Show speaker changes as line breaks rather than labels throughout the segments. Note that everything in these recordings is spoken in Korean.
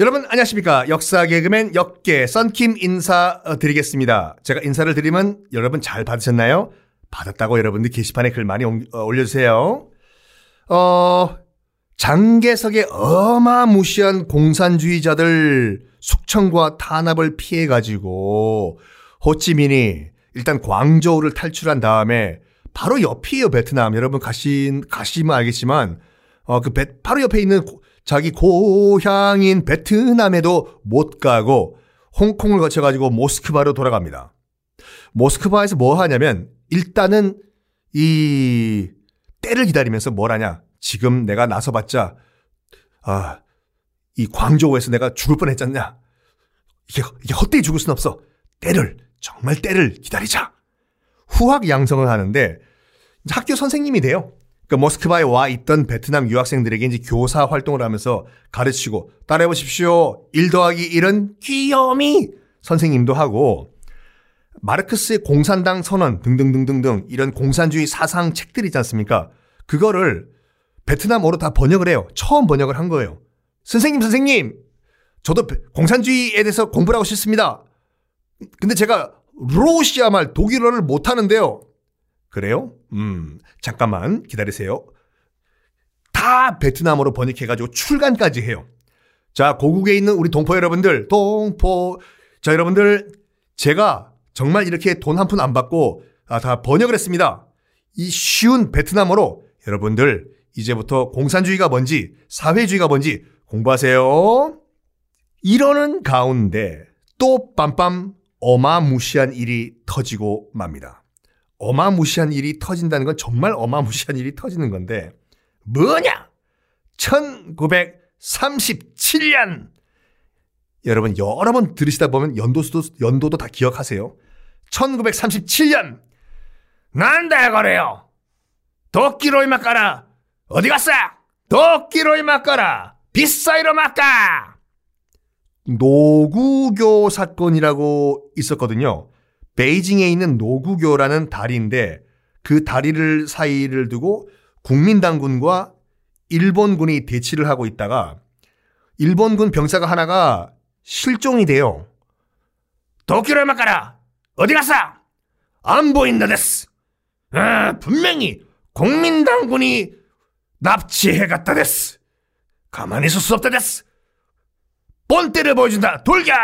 여러분 안녕하십니까 역사 개그맨 역계 썬킴 인사 드리겠습니다. 제가 인사를 드리면 여러분 잘 받으셨나요? 받았다고 여러분들 게시판에 글 많이 옮- 어, 올려주세요. 어 장개석의 어마무시한 공산주의자들 숙청과 탄압을 피해 가지고 호찌민이 일단 광저우를 탈출한 다음에 바로 옆이에요 베트남 여러분 가신 가시면 알겠지만 어 그 바로 옆에 있는 고- 자기 고향인 베트남에도 못 가고 홍콩을 거쳐가지고 모스크바로 돌아갑니다. 모스크바에서 뭐 하냐면 일단은 이 때를 기다리면서 뭘 하냐. 지금 내가 나서봤자 아, 이 광저우에서 내가 죽을 뻔했잖냐. 이게, 이게 헛되이 죽을 순 없어. 때를 정말 때를 기다리자. 후학 양성을 하는데 학교 선생님이 돼요. 그 모스크바에 와 있던 베트남 유학생들에게 이제 교사 활동을 하면서 가르치고 따라해 보십시오. 1 더하기 1은 귀요미 선생님도 하고 마르크스의 공산당 선언 등등등등등 이런 공산주의 사상 책들 있지 않습니까? 그거를 베트남어로 다 번역을 해요. 처음 번역을 한 거예요. 선생님, 선생님, 저도 베- 공산주의에 대해서 공부를 하고 싶습니다. 근데 제가 러시아 말 독일어를 못 하는데요. 그래요? 음, 잠깐만 기다리세요. 다 베트남어로 번역해가지고 출간까지 해요. 자, 고국에 있는 우리 동포 여러분들, 동포, 자, 여러분들, 제가 정말 이렇게 돈 한 푼 안 받고 아, 다 번역을 했습니다. 이 쉬운 베트남어로 여러분들, 이제부터 공산주의가 뭔지, 사회주의가 뭔지 공부하세요. 이러는 가운데 또 빰빰 어마무시한 일이 터지고 맙니다. 어마무시한 일이 터진다는 건 정말 어마무시한 일이 터지는 건데 뭐냐? 1937년 여러분 여러 번 들으시다 보면 연도수도 연도도 다 기억하세요. 1937년 난데 그래요. 도끼로 이막 가라. 어디 갔어? 도끼로 이막 가라. 비싸이로 막가. 노구교 사건이라고 있었거든요. 베이징에 있는 노구교라는 다리인데 그 다리를 사이를 두고 국민당군과 일본군이 대치를 하고 있다가 일본군 병사가 하나가 실종이 돼요. 도끼로 막가라. 어디 갔어? 안 보인다 됐어. 아, 분명히 국민당군이 납치해 갔다 됐어. 가만히 있을 수 없다 됐어. 본때를 보여준다. 돌격!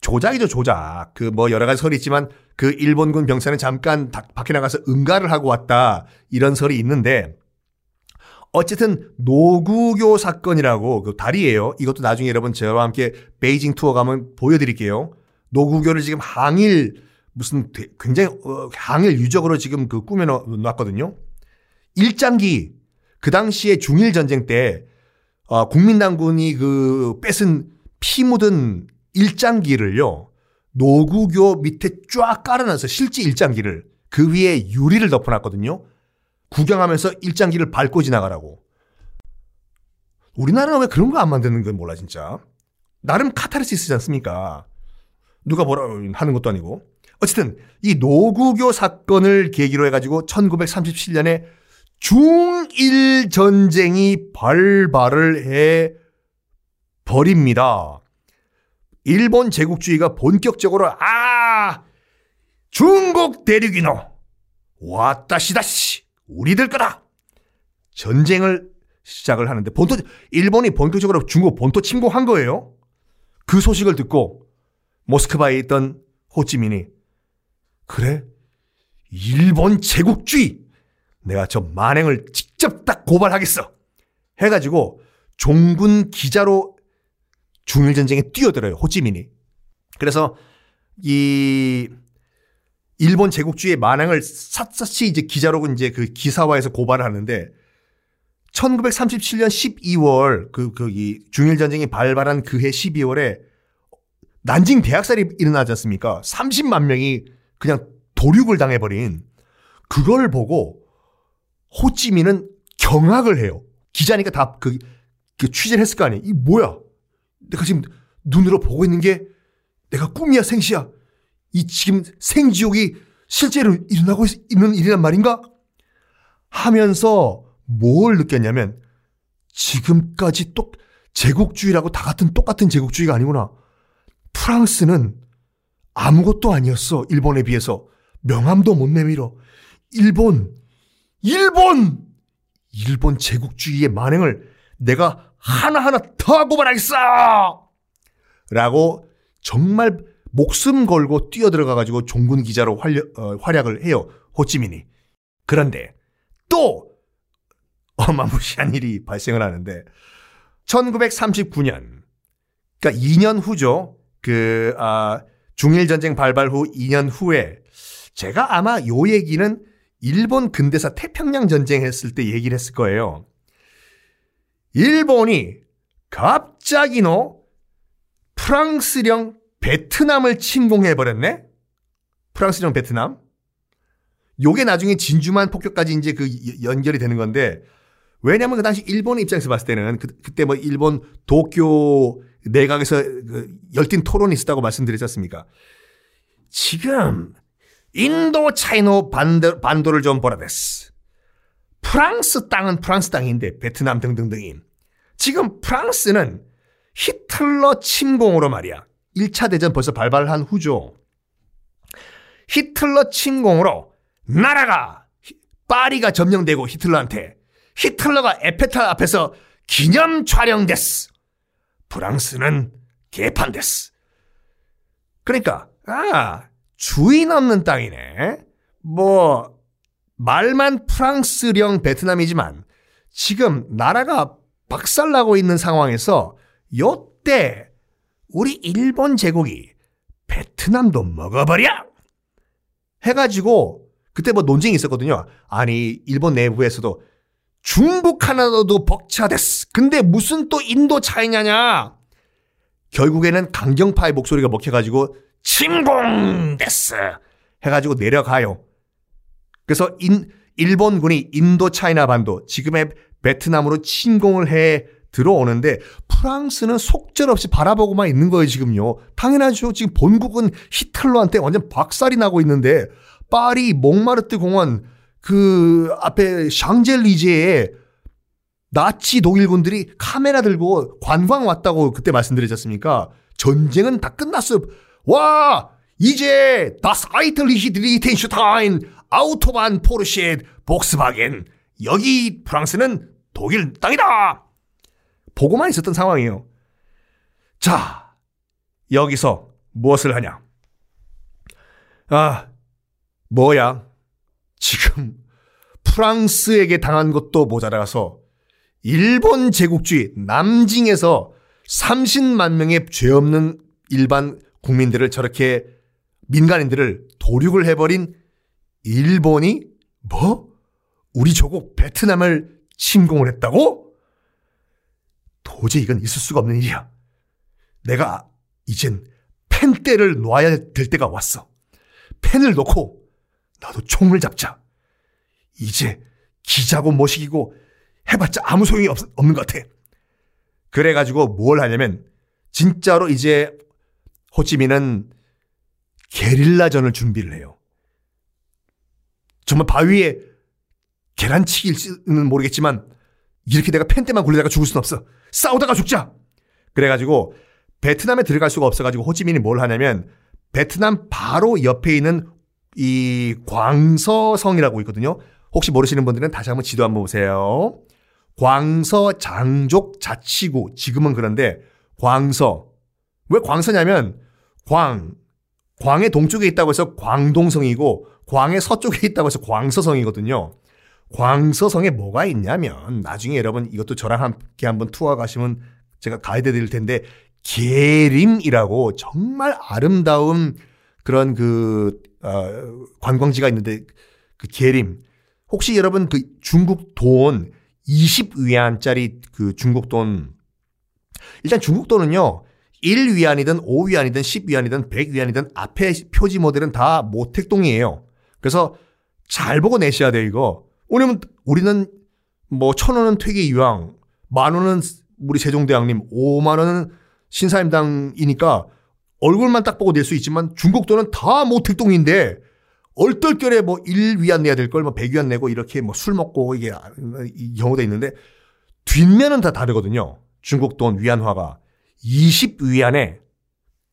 조작이죠, 조작. 그 뭐 여러 가지 설이 있지만 그 일본군 병사는 잠깐 다- 밖에 나가서 응가를 하고 왔다. 이런 설이 있는데 어쨌든 노구교 사건이라고 그 다리예요. 이것도 나중에 여러분 저와 함께 베이징 투어 가면 보여드릴게요. 노구교를 지금 항일 무슨 되- 굉장히 어, 항일 유적으로 지금 그 꾸며 놨거든요. 일장기 그 당시에 중일 전쟁 때 어, 국민당군이 그 뺏은 피 묻은 일장기를요 노구교 밑에 쫙 깔아놔서 실제 일장기를 그 위에 유리를 덮어놨거든요. 구경하면서 일장기를 밟고 지나가라고. 우리나라는 왜 그런 거 안 만드는 건 몰라 진짜. 나름 카타르시스지 않습니까? 누가 뭐라 하는 것도 아니고. 어쨌든 이 노구교 사건을 계기로 해가지고 1937년에 중일 전쟁이 발발을 해 버립니다. 일본 제국주의가 본격적으로 아 중국 대륙이노 왔다시다시 우리들 거다 전쟁을 시작을 하는데 본토 일본이 본격적으로 중국 본토 침공한 거예요. 그 소식을 듣고 모스크바에 있던 호찌민이 그래 일본 제국주의 내가 저 만행을 직접 딱 고발하겠어 해가지고 종군 기자로 중일 전쟁에 뛰어들어요 호찌민이 그래서 이 일본 제국주의의 만행을 샅샅이 이제 기자로 이제 그 기사화해서 고발을 하는데 1937년 12월 그 거기 중일 전쟁이 발발한 그해 12월에 난징 대학살이 일어나지 않습니까? 30만 명이 그냥 도륙을 당해버린 그걸 보고 호찌민은 경악을 해요. 기자니까 다 그 취재를 했을 거 아니에요. 이 뭐야? 내가 지금 눈으로 보고 있는 게 내가 꿈이야 생시야. 이 지금 생지옥이 실제로 일어나고 있- 있는 일이란 말인가? 하면서 뭘 느꼈냐면 지금까지 똑 제국주의라고 다 같은 똑같은 제국주의가 아니구나. 프랑스는 아무것도 아니었어. 일본에 비해서. 명함도 못 내밀어. 일본, 일본! 일본 제국주의의 만행을 내가 하나하나 더 고발하겠어! 라고 정말 목숨 걸고 뛰어들어가가지고 종군 기자로 활력, 어, 활약을 해요. 호찌민이. 그런데 또 어마무시한 일이 발생을 하는데 1939년 그러니까 2년 후죠. 그 아, 중일 전쟁 발발 후 2년 후에 제가 아마 요 얘기는 일본 근대사 태평양 전쟁 했을 때 얘기를 했을 거예요. 일본이 갑자기 너 프랑스령 베트남을 침공해 버렸네. 프랑스령 베트남. 요게 나중에 진주만 폭격까지 이제 그 연결이 되는 건데 왜냐면 그 당시 일본의 입장에서 봤을 때는 그, 그때 뭐 일본 도쿄 내각에서 그 열띤 토론이 있었다고 말씀드렸지 않습니까? 지금 인도 차이노 반도, 반도를 좀 보라 됐어. 프랑스 땅은 프랑스 땅인데 베트남 등등등인. 지금 프랑스는 히틀러 침공으로 말이야. 1차 대전 벌써 발발한 후죠. 히틀러 침공으로 나라가 파리가 점령되고 히틀러한테 히틀러가 에페탈 앞에서 기념 촬영됐어. 프랑스는 개판됐어. 그러니까 아 주인 없는 땅이네. 뭐 말만 프랑스령 베트남이지만 지금 나라가 박살나고 있는 상황에서 요때 우리 일본 제국이 베트남도 먹어버려! 해가지고 그때 뭐 논쟁이 있었거든요. 아니 일본 내부에서도 중국 하나도 벅차됐어. 근데 무슨 또 인도 차이냐냐? 결국에는 강경파의 목소리가 먹혀가지고 침공됐어. 해가지고 내려가요. 그래서 인, 일본군이 인도 차이나 반도 지금의 베트남으로 침공을 해 들어오는데 프랑스는 속절없이 바라보고만 있는 거예요 지금요. 당연하죠. 지금 본국은 히틀러한테 완전 박살이 나고 있는데 파리 몽마르트 공원 그 앞에 샹젤리제에 나치 독일군들이 카메라 들고 관광 왔다고 그때 말씀드렸지 전쟁은 다 끝났어요. 와! 이제 다스 아이틀리히 드리텐슈타인 아우토반 포르쉐 복스바겐 여기 프랑스는 독일 땅이다. 보고만 있었던 상황이에요. 자, 여기서 무엇을 하냐? 아, 뭐야? 지금 프랑스에게 당한 것도 모자라서 일본 제국주의 남징에서 30만 명의 죄 없는 일반 국민들을 저렇게 민간인들을 도륙을 해버린 일본이 뭐? 우리 조국 베트남을 침공을 했다고? 도저히 이건 있을 수가 없는 일이야. 내가 이젠 펜대를 놔야 될 때가 왔어. 펜을 놓고 나도 총을 잡자. 이제 기자고 뭐시기고 해봤자 아무 소용이 없, 없는 것 같아. 그래가지고 뭘 하냐면 진짜로 이제 호찌민은 게릴라전을 준비를 해요. 정말 바위에 계란치기일지는 모르겠지만 이렇게 내가 펜때만 굴리다가 죽을 순 없어. 싸우다가 죽자. 그래가지고 베트남에 들어갈 수가 없어가지고 호찌민이 뭘 하냐면 베트남 바로 옆에 있는 이 광서성이라고 있거든요. 혹시 모르시는 분들은 다시 한번 지도 한번 보세요. 광서 장족 자치구 지금은 그런데 광서 왜 광서냐면 광 광의 동쪽에 있다고 해서 광동성이고 광의 서쪽에 있다고 해서 광서성이거든요. 광서성에 뭐가 있냐면 나중에 여러분 이것도 저랑 함께 한번 투어 가시면 제가 가이드 드릴 텐데 계림이라고 정말 아름다운 그런 그 어, 관광지가 있는데 그 계림 혹시 여러분 그 중국 돈 20위안짜리 그 중국 돈 일단 중국 돈은요 1위안이든 5위안이든 10위안이든 100위안이든 앞에 표지 모델은 다 모택동이에요. 그래서 잘 보고 내셔야 돼요 이거. 왜냐면 우리는 뭐 천 원은 퇴계 이왕, 만 원은 우리 세종대왕님, 5만 원은 신사임당이니까 얼굴만 딱 보고 낼 수 있지만 중국 돈은 다 모택동인데 얼떨결에 뭐 1위안 내야 될 걸 뭐 100위안 내고 이렇게 뭐 술 먹고 이게 이 경우도 있는데 뒷면은 다 다르거든요. 중국 돈 위안화가 20위 안에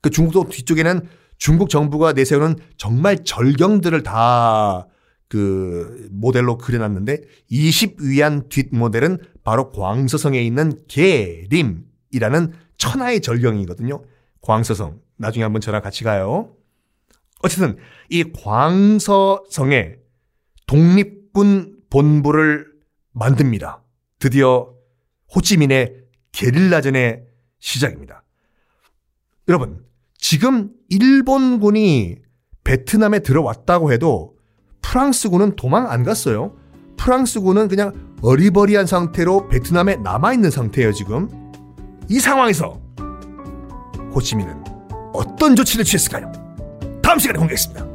그 중국도 뒤쪽에는 중국 정부가 내세우는 정말 절경들을 다 그 모델로 그려놨는데 20위안 뒷 모델은 바로 광서성에 있는 계림이라는 천하의 절경이거든요. 광서성. 나중에 한번 저랑 같이 가요. 어쨌든 이 광서성에 독립군 본부를 만듭니다. 드디어 호찌민의 게릴라전의 시작입니다. 여러분, 지금 일본군이 베트남에 들어왔다고 해도 프랑스군은 도망 안 갔어요. 프랑스군은 그냥 어리버리한 상태로 베트남에 남아있는 상태예요, 지금. 이 상황에서 호치민은 어떤 조치를 취했을까요? 다음 시간에 공개하겠습니다.